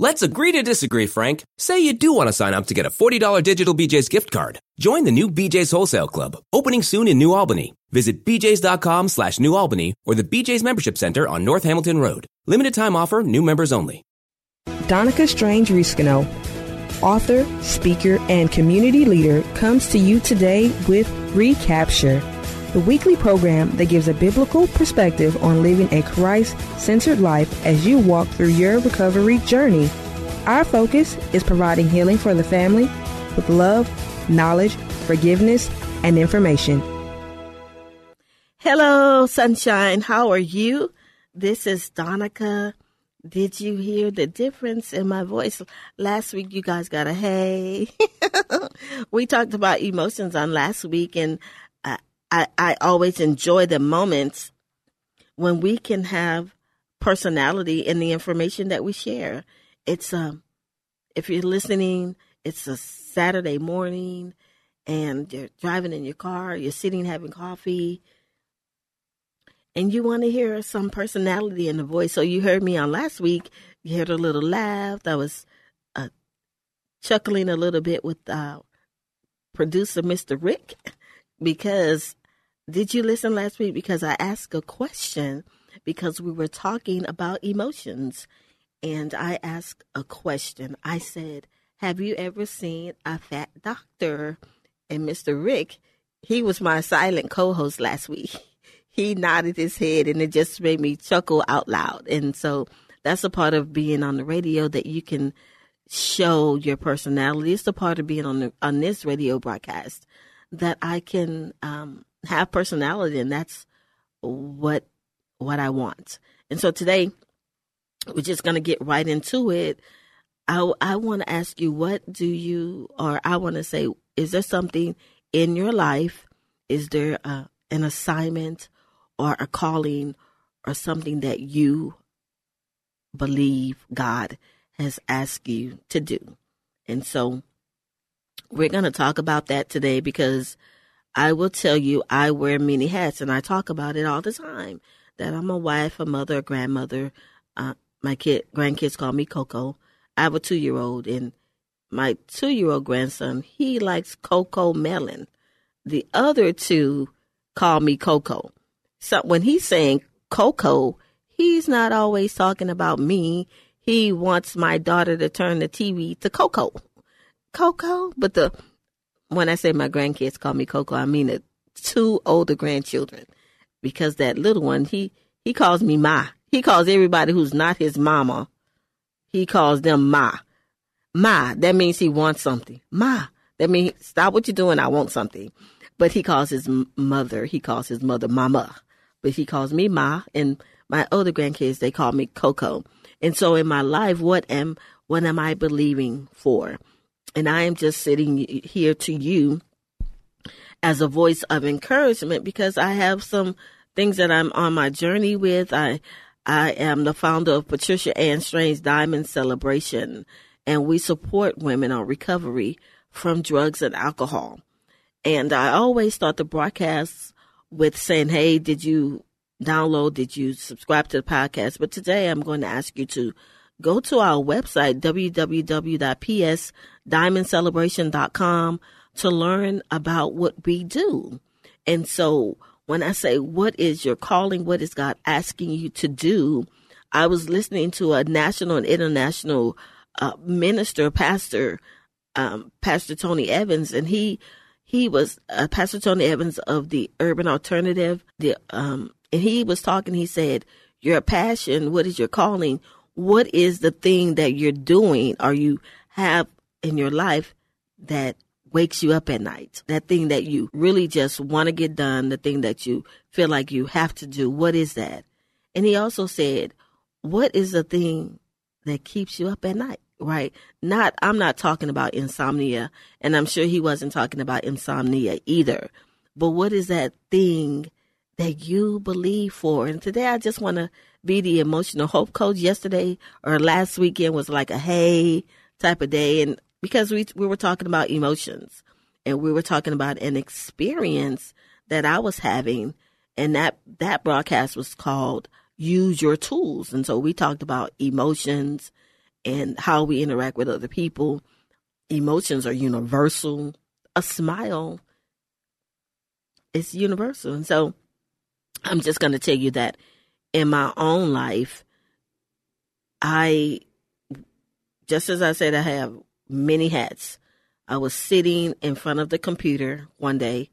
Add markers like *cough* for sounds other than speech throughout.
Let's agree to disagree, Frank. Say you do want to sign up to get a $40 digital BJ's gift card. Join the new BJ's Wholesale Club, opening soon in New Albany. Visit bjs.com slash New Albany or the BJ's Membership Center on North Hamilton Road. Limited time offer, new members only. Donica Strange Riscano, author, speaker, and community leader, comes to you today with Recapture, the weekly program that gives a biblical perspective on living a Christ centered life as you walk through your recovery journey. Our focus is providing healing for the family with love, knowledge, forgiveness, and information. Hello, sunshine. How are you? This is Donica. Did you hear the difference in my voice? Last week, you guys got a hey. *laughs* we talked about emotions on last week, and I, I, always enjoy the moments when we can have personality in the information that we share. It's um, if you're listening, it's a Saturday morning, and you're driving in your car, you're sitting having coffee and you want to hear some personality in the voice. So you heard me on last week. You heard a little laugh. I was uh, chuckling a little bit with uh, producer Mr. Rick because did you listen last week? Because I asked a question because we were talking about emotions, and I asked a question. I said, "Have you ever seen a fat doctor?" And Mr. Rick, he was my silent co-host last week *laughs* he nodded his head and it just made me chuckle out loud. And so that's a part of being on the radio that you can show your personality. It's a part of being on the, on this radio broadcast that I can um, have personality, and that's what what I want. And so today we're just going to get right into it. I I want to ask you, what do you, or I want to say, is there something in your life? Is there a, an assignment or a calling or something that you believe God has asked you to do. And so we're going to talk about that today because I will tell you I wear many hats and I talk about it all the time that I'm a wife, a mother, a grandmother. Uh, my kid grandkids call me Coco. I have a two year old and my two year old grandson, he likes Coco Melon. The other two call me Coco so when he's saying Coco, he's not always talking about me. He wants my daughter to turn the TV to Coco. Coco, but the when I say my grandkids call me Coco, I mean the two older grandchildren because that little one he he calls me Ma. He calls everybody who's not his mama. He calls them Ma. Ma. That means he wants something. Ma. That means stop what you're doing. I want something. But he calls his mother. He calls his mother Mama but he calls me Ma, and my older grandkids they call me Coco. And so in my life, what am what am I believing for? And I am just sitting here to you as a voice of encouragement because I have some things that I'm on my journey with. I I am the founder of Patricia Ann Strange Diamond Celebration, and we support women on recovery from drugs and alcohol. And I always thought the broadcasts with saying, hey, did you download, did you subscribe to the podcast? But today I'm going to ask you to go to our website, www.psdiamondcelebration.com, to learn about what we do. And so when I say, what is your calling? What is God asking you to do? I was listening to a national and international uh, minister, pastor, um, Pastor Tony Evans, and he he was uh, Pastor Tony Evans of the Urban Alternative. The um, and he was talking. He said, "Your passion. What is your calling? What is the thing that you're doing, or you have in your life that wakes you up at night? That thing that you really just want to get done. The thing that you feel like you have to do. What is that?" And he also said, "What is the thing that keeps you up at night?" right? Not, I'm not talking about insomnia, and I'm sure he wasn't talking about insomnia either. But what is that thing that you believe for? And today I just want to be the emotional hope coach. Yesterday or last weekend was like a hey type of day, and because we we were talking about emotions and we were talking about an experience that I was having, and that that broadcast was called "Use Your Tools," and so we talked about emotions and how we interact with other people. Emotions are universal. A smile is universal, and so I'm just going to tell you that in my own life, I just as I said, I have many hats. I was sitting in front of the computer one day,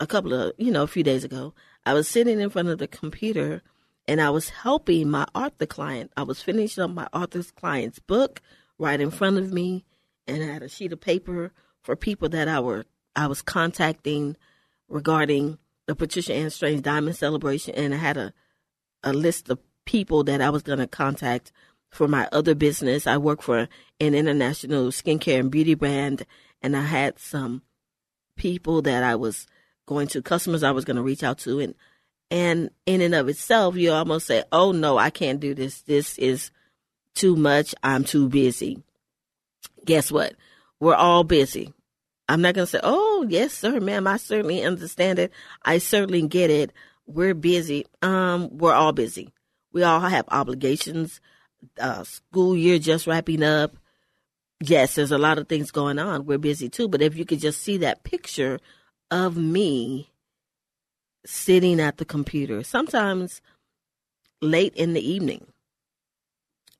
a couple of, you know, a few days ago. I was sitting in front of the computer and I was helping my author client. I was finishing up my author's client's book right in front of me, and I had a sheet of paper for people that I were I was contacting regarding the Patricia Ann Strange Diamond Celebration, and I had a a list of people that I was going to contact for my other business. I work for an international skincare and beauty brand, and I had some people that I was going to, customers I was going to reach out to, and and in and of itself, you almost say, "Oh no, I can't do this. This is too much. I'm too busy." Guess what? We're all busy. I'm not going to say, "Oh yes, sir, ma'am. I certainly understand it. I certainly get it." We're busy. Um, we're all busy. We all have obligations uh, school year just wrapping up. Yes, there's a lot of things going on. We're busy too. But if you could just see that picture of me sitting at the computer, sometimes late in the evening,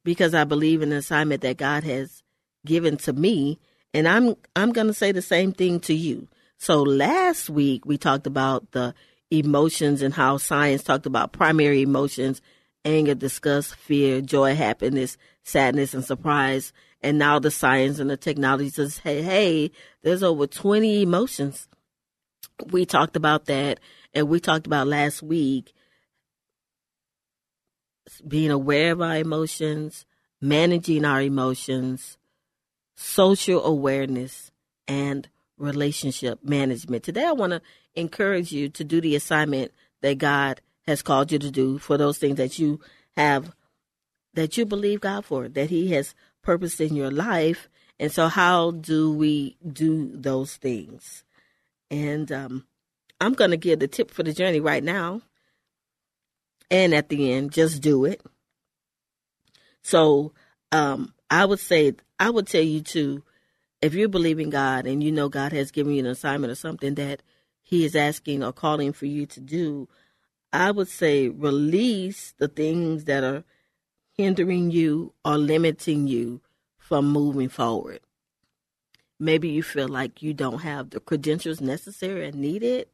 because I believe in the assignment that God has given to me, and I'm I'm going to say the same thing to you. So last week we talked about the emotions and how science talked about primary emotions anger, disgust, fear, joy, happiness, sadness, and surprise. And now the science and the technology says, hey, hey, there's over 20 emotions. We talked about that. And we talked about last week being aware of our emotions, managing our emotions, social awareness, and relationship management. Today, I want to encourage you to do the assignment that God has called you to do, for those things that you have, that you believe God for, that He has purposed in your life. And so, how do we do those things? And um, I'm going to give the tip for the journey right now. And at the end, just do it. So, um, I would say, I would tell you to, if you believe in God and you know God has given you an assignment or something that He is asking or calling for you to do, I would say release the things that are hindering you or limiting you from moving forward. Maybe you feel like you don't have the credentials necessary and needed.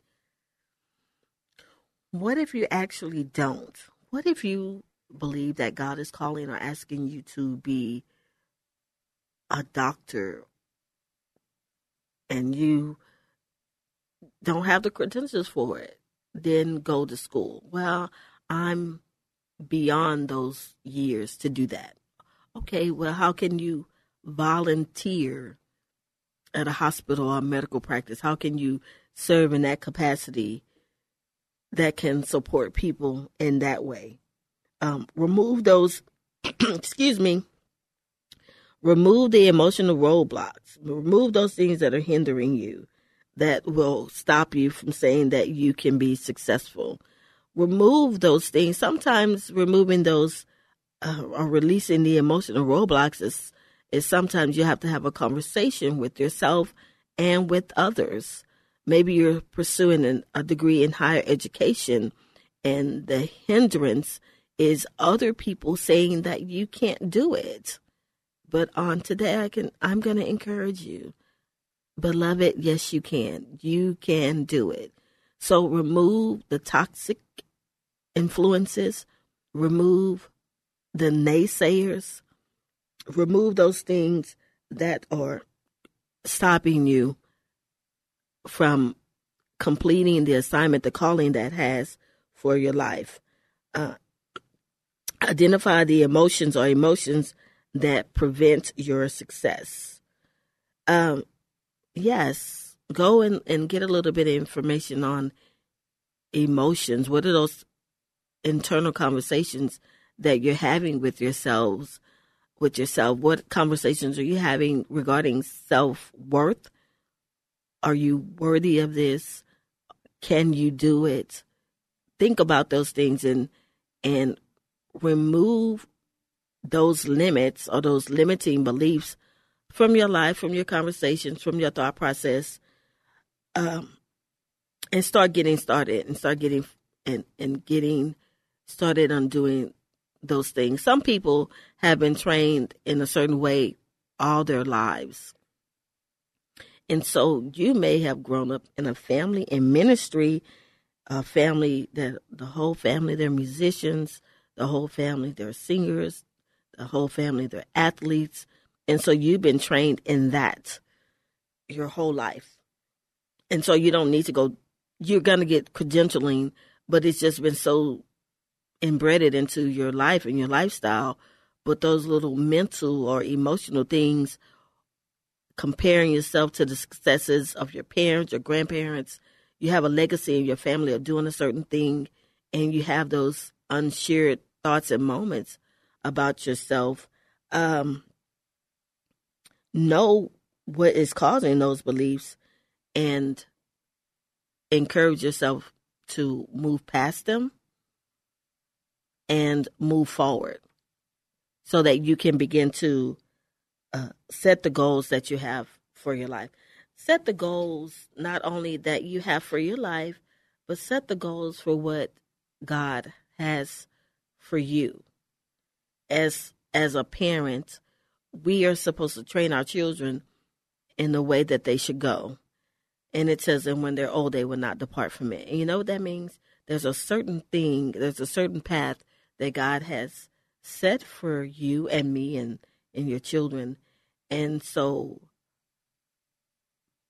What if you actually don't? What if you believe that God is calling or asking you to be a doctor and you don't have the credentials for it? then go to school. Well, I'm beyond those years to do that. Okay, well, how can you volunteer at a hospital or medical practice? How can you serve in that capacity that can support people in that way? Um, remove those, *clears throat* excuse me, remove the emotional roadblocks, remove those things that are hindering you that will stop you from saying that you can be successful. Remove those things. Sometimes removing those uh, or releasing the emotional roadblocks is, is sometimes you have to have a conversation with yourself and with others. Maybe you're pursuing an, a degree in higher education, and the hindrance is other people saying that you can't do it. But on today, I can. I'm going to encourage you Beloved, yes, you can. You can do it. So remove the toxic influences, remove the naysayers, remove those things that are stopping you from completing the assignment, the calling that has for your life. Uh, identify the emotions or emotions that prevent your success. Um, yes, go and, and get a little bit of information on emotions. What are those internal conversations that you're having with yourselves with yourself what conversations are you having regarding self-worth are you worthy of this can you do it think about those things and and remove those limits or those limiting beliefs from your life from your conversations from your thought process um, and start getting started and start getting and and getting started on doing those things. Some people have been trained in a certain way all their lives. And so you may have grown up in a family in ministry, a family that the whole family they're musicians, the whole family they're singers, the whole family they're athletes. And so you've been trained in that your whole life. And so you don't need to go you're going to get credentialing, but it's just been so embedded into your life and your lifestyle. But those little mental or emotional things, comparing yourself to the successes of your parents, your grandparents, you have a legacy in your family of doing a certain thing, and you have those unshared thoughts and moments about yourself. Um, know what is causing those beliefs and encourage yourself to move past them and move forward so that you can begin to uh, set the goals that you have for your life. Set the goals not only that you have for your life, but set the goals for what God has for you. As as a parent, we are supposed to train our children in the way that they should go. And it says, and when they're old, they will not depart from it. And you know what that means? There's a certain thing, there's a certain path that God has set for you and me and, and your children. And so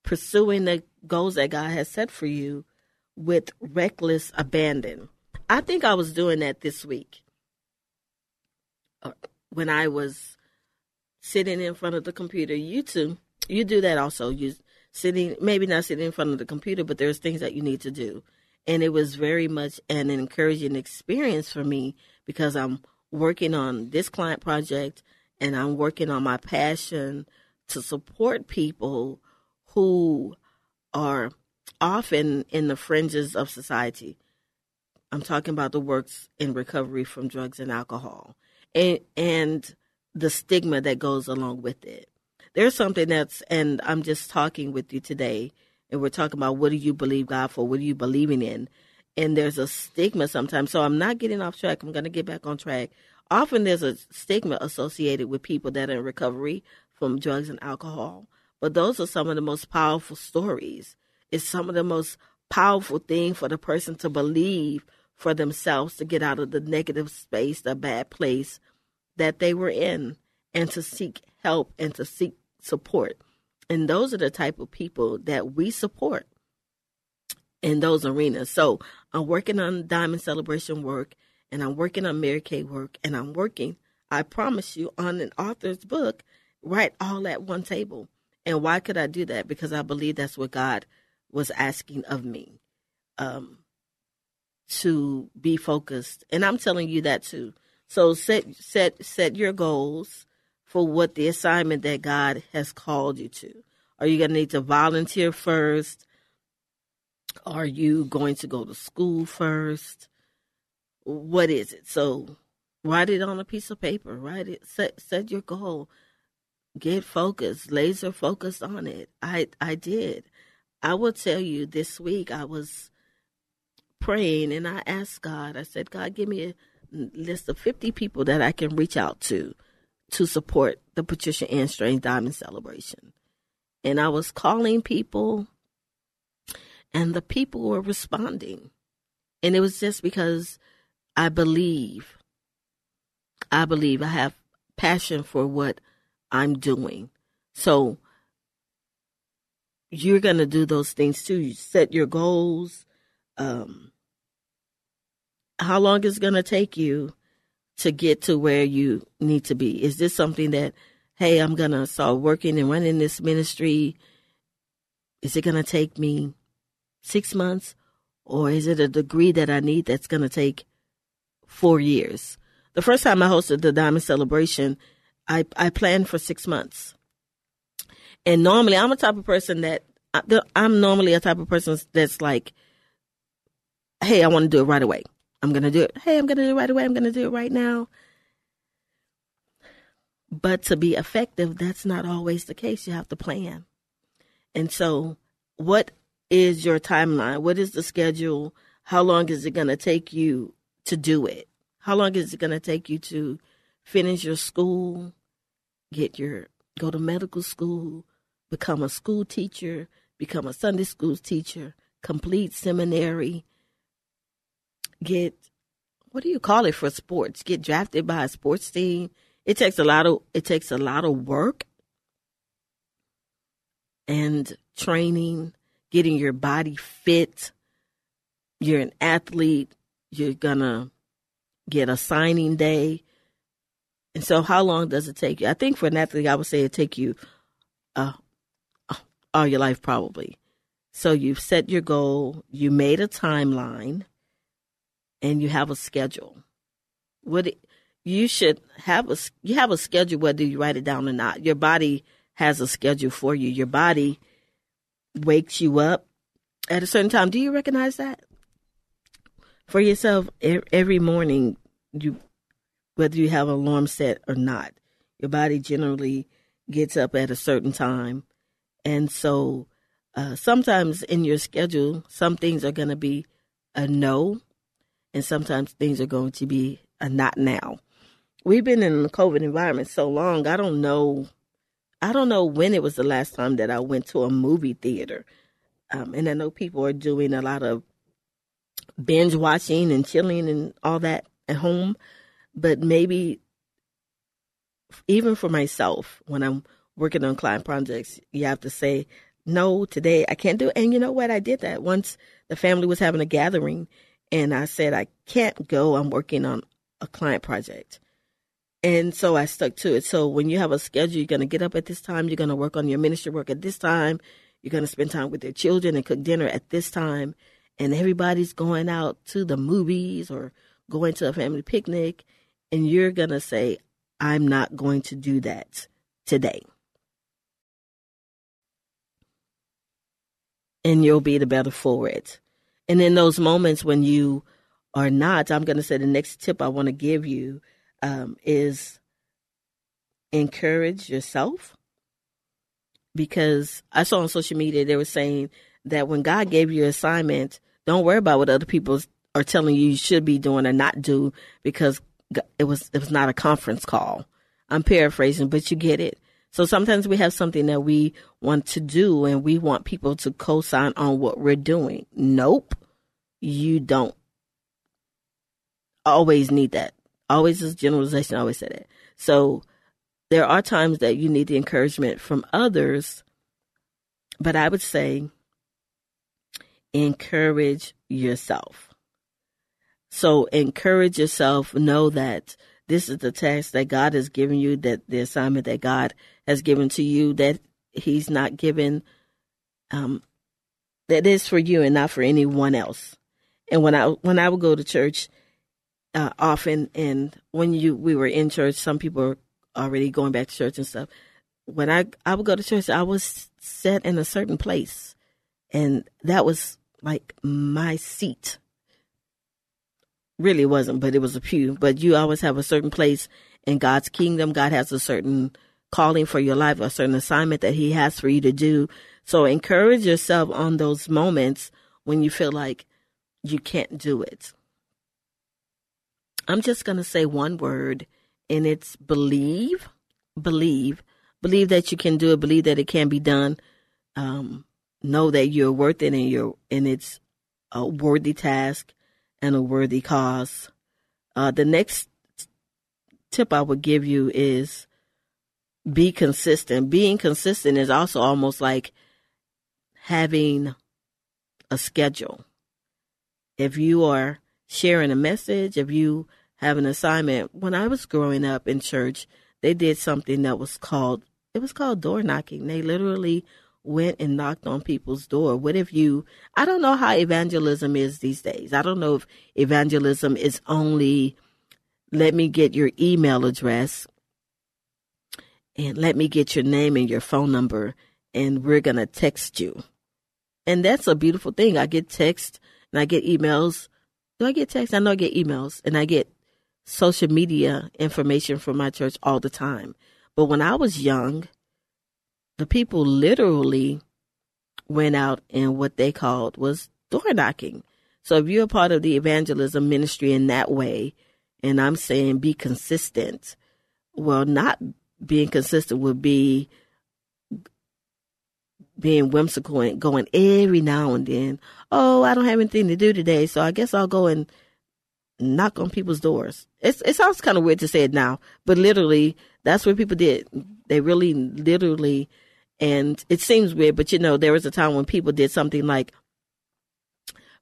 pursuing the goals that God has set for you with reckless abandon. I think I was doing that this week when I was sitting in front of the computer. You too, you do that also. You sitting, maybe not sitting in front of the computer, but there's things that you need to do. And it was very much an encouraging experience for me because I'm working on this client project and I'm working on my passion to support people who are often in the fringes of society. I'm talking about the works in recovery from drugs and alcohol and and the stigma that goes along with it there's something that's, and I'm just talking with you today, and we're talking about what do you believe God for? What are you believing in? And there's a stigma sometimes. So I'm not getting off track. I'm going to get back on track. Often there's a stigma associated with people that are in recovery from drugs and alcohol. But those are some of the most powerful stories. It's some of the most powerful thing for the person to believe for themselves to get out of the negative space, the bad place that they were in, and to seek help and to seek support. And those are the type of people that we support in those arenas. So I'm working on Diamond Celebration work and I'm working on Mary Kay work and I'm working, I promise you, on an author's book, right all at one table. And why could I do that? Because I believe that's what God was asking of me. Um, to be focused. And I'm telling you that too. So set set set your goals for what the assignment that God has called you to. Are you going to need to volunteer first? Are you going to go to school first? What is it? So write it on a piece of paper. Write it. Set set your goal. Get focused. Laser focused on it. I I did. I will tell you this week I was praying and I asked God. I said, God, give me a list of 50 people that I can reach out to to support the Patricia Ann Strange Diamond Celebration. And I was calling people, and the people were responding. And it was just because I believe, I believe I have passion for what I'm doing. So you're going to do those things too. You set your goals. Um, how long is going to take you to get to where you need to be? Is this something that, hey, I'm going to start working and running this ministry? Is it going to take me six months? Or is it a degree that I need that's going to take four years. The first time I hosted the Diamond Celebration, I, I planned for six months. And normally, I'm a type of person that I'm normally a type of person that's like, hey, I want to do it right away. I'm going to do it. Hey, I'm going to do it right away. I'm going to do it right now. But to be effective, that's not always the case. You have to plan. And so, what is your timeline? What is the schedule? How long is it going to take you to do it? How long is it going to take you to finish your school, get your go to medical school, become a school teacher, become a Sunday school teacher, complete seminary, get what do you call it for sports? Get drafted by a sports team. It takes a lot of it takes a lot of work and training, getting your body fit. You're an athlete. You're gonna get a signing day. And so, how long does it take you? I think for an athlete, I would say it take you uh, all your life, probably. So you've set your goal, you made a timeline, and you have a schedule. What it, you should have a you have a schedule whether you write it down or not. Your body has a schedule for you. Your body wakes you up at a certain time. Do you recognize that? For yourself, every morning, you whether you have an alarm set or not, your body generally gets up at a certain time and so uh, sometimes in your schedule, some things are going to be a no, and sometimes things are going to be a not now. We've been in the COVID environment so long, I don't know. I don't know when it was the last time that I went to a movie theater. Um, and I know people are doing a lot of binge watching and chilling and all that at home. But maybe even for myself, when I'm working on client projects, you have to say, no, today I can't do it. And you know what? I did that once the family was having a gathering and I said, I can't go. I'm working on a client project. And so I stuck to it. So when you have a schedule, you're going to get up at this time, you're going to work on your ministry work at this time, you're going to spend time with your children and cook dinner at this time. And everybody's going out to the movies or going to a family picnic. And you're going to say, I'm not going to do that today. and you'll be the better for it. And in those moments when you are not, I'm going to say the next tip I want to give you um, is encourage yourself. Because I saw on social media they were saying that when God gave you an assignment, don't worry about what other people are telling you you should be doing or not do because it was it was not a conference call. I'm paraphrasing, but you get it. So sometimes we have something that we want to do and we want people to co sign on what we're doing. Nope, you don't always need that. Always is generalization, I always say that. So there are times that you need the encouragement from others, but I would say encourage yourself. So encourage yourself, know that this is the task that God has given you, that the assignment that God has given to you, that He's not given, um, that is for you and not for anyone else. And when I when I would go to church, uh, often, and when you we were in church, some people were already going back to church and stuff. When I I would go to church, I was set in a certain place, and that was like my seat really wasn't, but it was a pew. But you always have a certain place in God's kingdom. God has a certain calling for your life, a certain assignment that He has for you to do. So encourage yourself on those moments when you feel like you can't do it. I'm just going to say one word, and it's believe. Believe. Believe that you can do it. Believe that it can be done. Um, know that you're worth it and you're and it's a worthy task and a worthy cause. Uh, the next tip I would give you is be consistent. Being consistent is also almost like having a schedule. If you are sharing a message, if you have an assignment, when I was growing up in church, they did something that was called it was called door knocking. They literally went and knocked on people's door? What if you, I don't know how evangelism is these days. I don't know if evangelism is only, let me get your email address and let me get your name and your phone number and we're going to text you. And that's a beautiful thing. I get text and I get emails. Do I get text? I know I get emails and I get social media information from my church all the time. But when I was young, the people literally went out and what they called was door knocking. So if you're a part of the evangelism ministry in that way, and I'm saying be consistent, well, not being consistent would be being whimsical and going every now and then. Oh, I don't have anything to do today, so I guess I'll go and knock on people's doors. It's, it sounds kind of weird to say it now, but literally, that's what people did. They really, literally, and it seems weird, but you know, there was a time when people did something like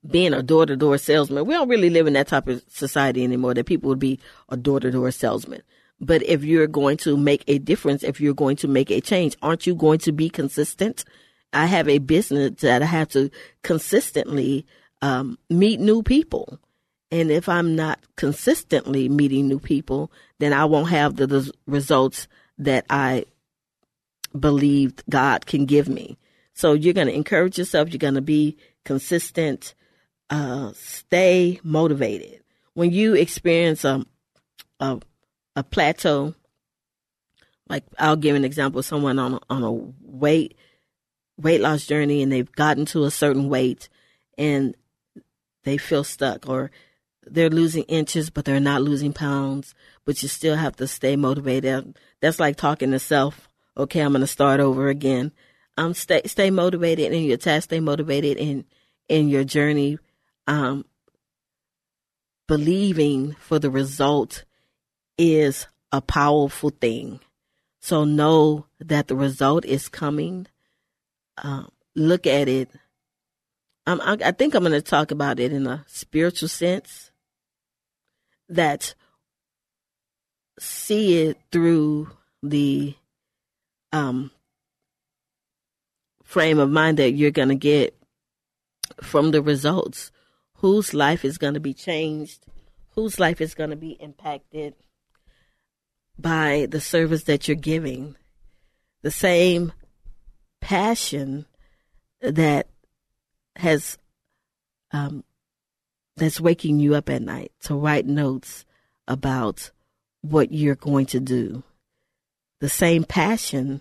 being a door to door salesman. We don't really live in that type of society anymore that people would be a door to door salesman. But if you're going to make a difference, if you're going to make a change, aren't you going to be consistent? I have a business that I have to consistently um, meet new people. And if I'm not consistently meeting new people, then I won't have the, the results that I believed God can give me. So you're going to encourage yourself. You're going to be consistent. Uh, stay motivated. When you experience a, a a plateau, like I'll give an example someone on a, on a weight weight loss journey and they've gotten to a certain weight and they feel stuck or they're losing inches but they're not losing pounds but you still have to stay motivated that's like talking to self okay i'm going to start over again um stay stay motivated in your task stay motivated in in your journey um believing for the result is a powerful thing. So know that the result is coming. Um, look at it. Um, I, I think I'm going to talk about it in a spiritual sense. That see it through the um, frame of mind that you're going to get from the results. Whose life is going to be changed? Whose life is going to be impacted? by the service that you're giving. The same passion that has um, that's waking you up at night to write notes about what you're going to do. The same passion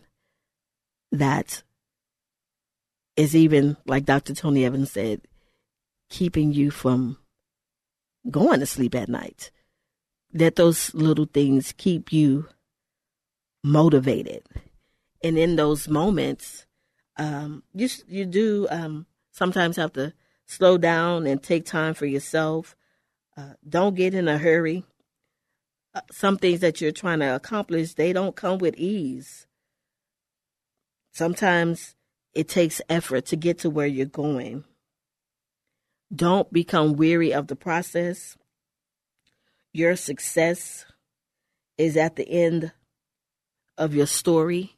that is even like Dr. Tony Evans said, keeping you from going to sleep at night That those little things keep you motivated. And in those moments, um, you you do um, sometimes have to slow down and take time for yourself. Uh, don't get in a hurry. Some things that you're trying to accomplish, they don't come with ease. Sometimes it takes effort to get to where you're going. Don't become weary of the process your success is at the end of your story.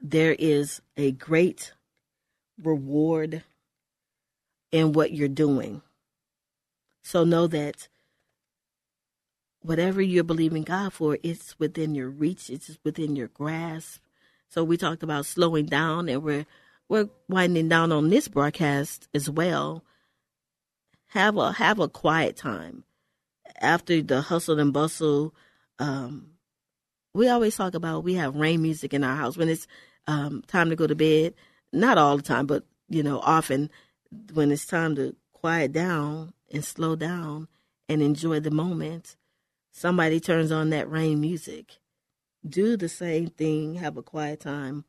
There is a great reward in what you're doing. So know that whatever you're believing God for, it's within your reach, it's within your grasp. So we talked about slowing down and we're we're winding down on this broadcast as well. Have a have a quiet time after the hustle and bustle, um, we always talk about we have rain music in our house when it's um, time to go to bed. Not all the time, but you know, often when it's time to quiet down and slow down and enjoy the moment, somebody turns on that rain music. Do the same thing. Have a quiet time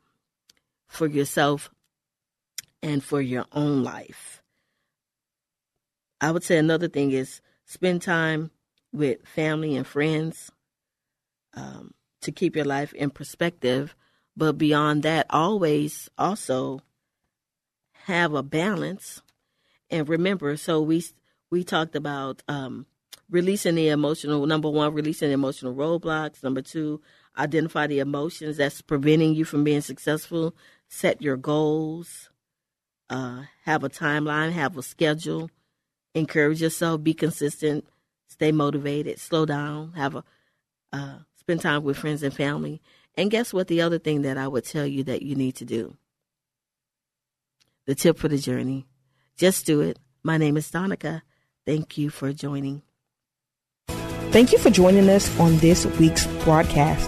for yourself and for your own life. I would say another thing is spend time with family and friends um, to keep your life in perspective. But beyond that, always also have a balance. And remember, so we we talked about um, releasing the emotional. Number one, releasing the emotional roadblocks. Number two, identify the emotions that's preventing you from being successful. set your goals, uh, have a timeline, have a schedule, encourage yourself, be consistent, stay motivated, slow down, have a uh, spend time with friends and family. And guess what? The other thing that I would tell you that you need to do. The tip for the journey. Just do it. My name is Donica. Thank you for joining. Thank you for joining us on this week's broadcast.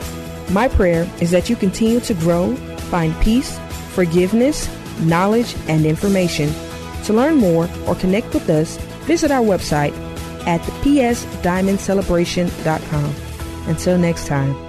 My prayer is that you continue to grow, find peace, forgiveness, knowledge, and information. To learn more or connect with us, visit our website at psdiamondcelebration.com. Until next time.